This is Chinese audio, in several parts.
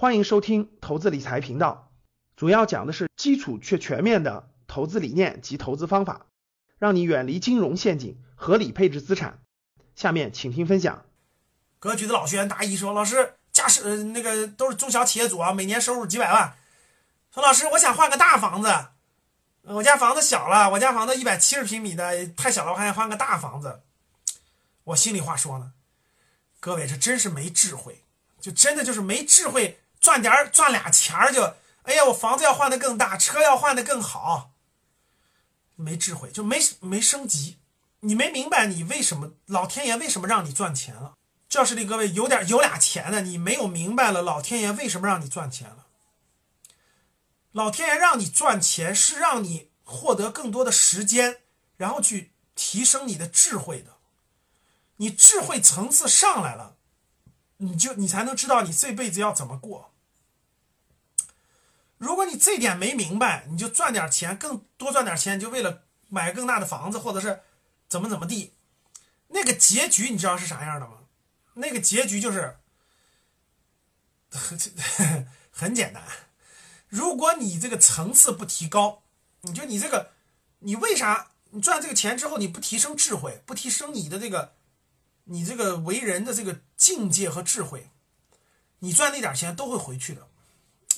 欢迎收听投资理财频道，主要讲的是基础却全面的投资理念及投资方法，让你远离金融陷阱，合理配置资产。下面请听分享。格局的老学员答疑说：“老师，家是呃那个都是中小企业主啊，每年收入几百万。说老师，我想换个大房子，我家房子小了，我家房子一百七十平米的太小了，我还想换个大房子。我心里话说呢，各位这真是没智慧，就真的就是没智慧，赚点赚俩钱儿就，哎呀，我房子要换的更大，车要换的更好，没智慧就没没升级，你没明白你为什么老天爷为什么让你赚钱了。”教室里各位有点有俩钱的，你没有明白了，老天爷为什么让你赚钱了？老天爷让你赚钱是让你获得更多的时间，然后去提升你的智慧的。你智慧层次上来了，你就你才能知道你这辈子要怎么过。如果你这点没明白，你就赚点钱，更多赚点钱，就为了买更大的房子，或者是怎么怎么地，那个结局你知道是啥样的吗？那个结局就是很 很简单。如果你这个层次不提高，你就你这个，你为啥你赚这个钱之后你不提升智慧，不提升你的这个，你这个为人的这个境界和智慧，你赚那点钱都会回去的。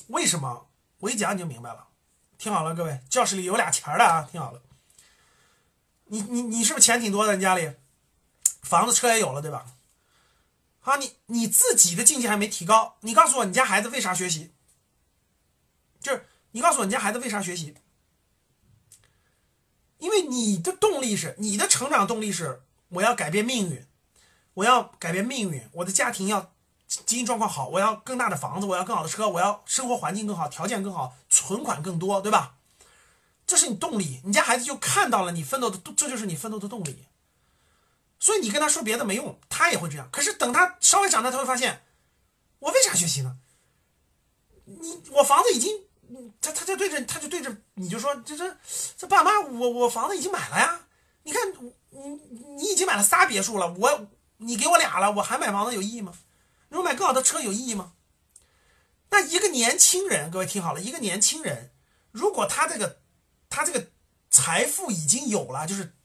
为什么？我一讲你就明白了。听好了，各位，教室里有俩钱的啊，听好了。你你你是不是钱挺多的？你家里房子车也有了，对吧？好，你你自己的境界还没提高，你告诉我，你家孩子为啥学习？就是你告诉我，你家孩子为啥学习？因为你的动力是，你的成长动力是，我要改变命运，我要改变命运，我的家庭要经济状况好，我要更大的房子，我要更好的车，我要生活环境更好，条件更好，存款更多，对吧？这是你动力，你家孩子就看到了你奋斗的，这就是你奋斗的动力。所以你跟他说别的没用，他也会这样。可是等他稍微长大，他会发现，我为啥学习呢？你我房子已经，他他就对着他就对着你就说，这这这爸妈，我我房子已经买了呀。你看你你已经买了仨别墅了，我你给我俩了，我还买房子有意义吗？如果买更好的车有意义吗？那一个年轻人，各位听好了，一个年轻人，如果他这个他这个财富已经有了，就是。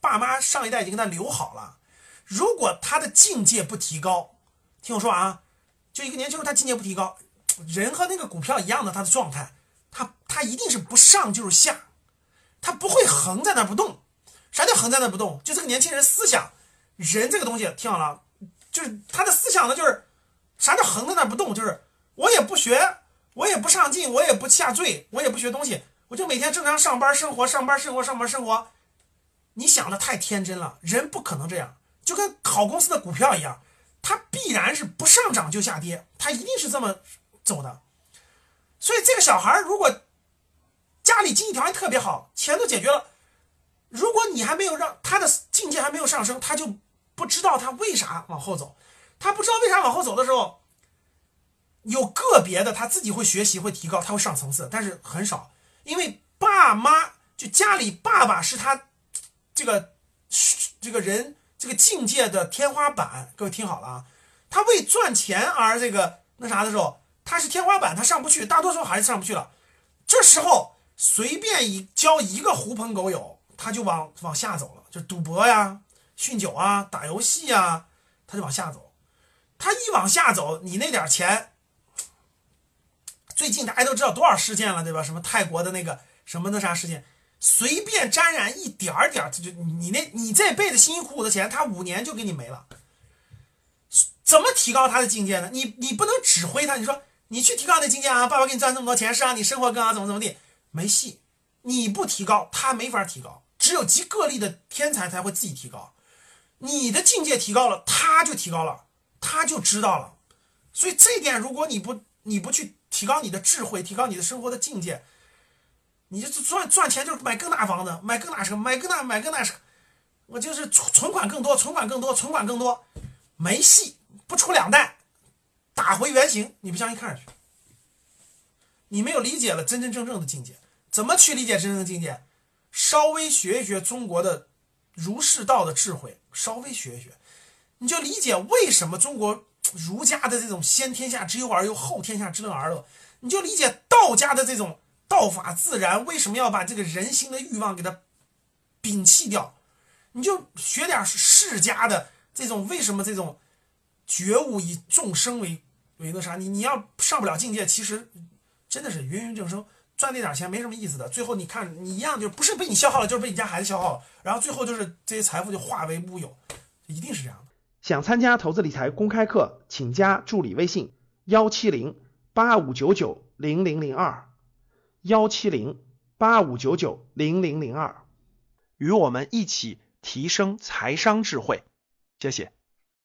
爸妈上一代已经给他留好了，如果他的境界不提高，听我说啊，就一个年轻人他境界不提高，人和那个股票一样的，他的状态，他他一定是不上就是下，他不会横在那不动。啥叫横在那不动？就这个年轻人思想，人这个东西听好了，就是他的思想呢，就是啥叫横在那不动？就是我也不学，我也不上进，我也不下坠，我也不学东西，我就每天正常上班生活，上班生活，上班生活。你想的太天真了，人不可能这样，就跟好公司的股票一样，它必然是不上涨就下跌，它一定是这么走的。所以这个小孩如果家里经济条件特别好，钱都解决了，如果你还没有让他的境界还没有上升，他就不知道他为啥往后走，他不知道为啥往后走的时候，有个别的他自己会学习会提高，他会上层次，但是很少，因为爸妈就家里爸爸是他。这个这个人这个境界的天花板，各位听好了啊！他为赚钱而这个那啥的时候，他是天花板，他上不去，大多数还是上不去了。这时候随便一交一个狐朋狗友，他就往往下走了，就赌博呀、酗酒啊、打游戏啊，他就往下走。他一往下走，你那点钱，最近大家都知道多少事件了，对吧？什么泰国的那个什么那啥事件。随便沾染一点点，他就你那你这辈子辛辛苦苦的钱，他五年就给你没了。怎么提高他的境界呢？你你不能指挥他，你说你去提高那境界啊，爸爸给你赚这么多钱，是让你生活更好，怎么怎么地，没戏。你不提高，他没法提高，只有极个例的天才才会自己提高。你的境界提高了，他就提高了，他就知道了。所以这点，如果你不你不去提高你的智慧，提高你的生活的境界。你就赚赚钱就是买更大房子，买更大车，买更大买更大车，我就是存存款更多，存款更多，存款更多，没戏，不出两代，打回原形。你不相信看上去，你没有理解了真真正正的境界。怎么去理解真正的境界？稍微学一学中国的儒释道的智慧，稍微学一学，你就理解为什么中国儒家的这种先天下之忧而忧，后天下之乐而乐，你就理解道家的这种道法自然，为什么要把这个人心的欲望给它摒弃掉？你就学点世家的这种，为什么这种觉悟以众生为为那啥？你你要上不了境界，其实真的是芸芸众生赚那点钱没什么意思的。最后你看，你一样就不是被你消耗了，就是被你家孩子消耗了，然后最后就是这些财富就化为乌有，一定是这样的。想参加投资理财公开课，请加助理微信：幺七零八五九九零零零二，幺七零八五九九零零零二。与我们一起提升财商智慧。谢谢。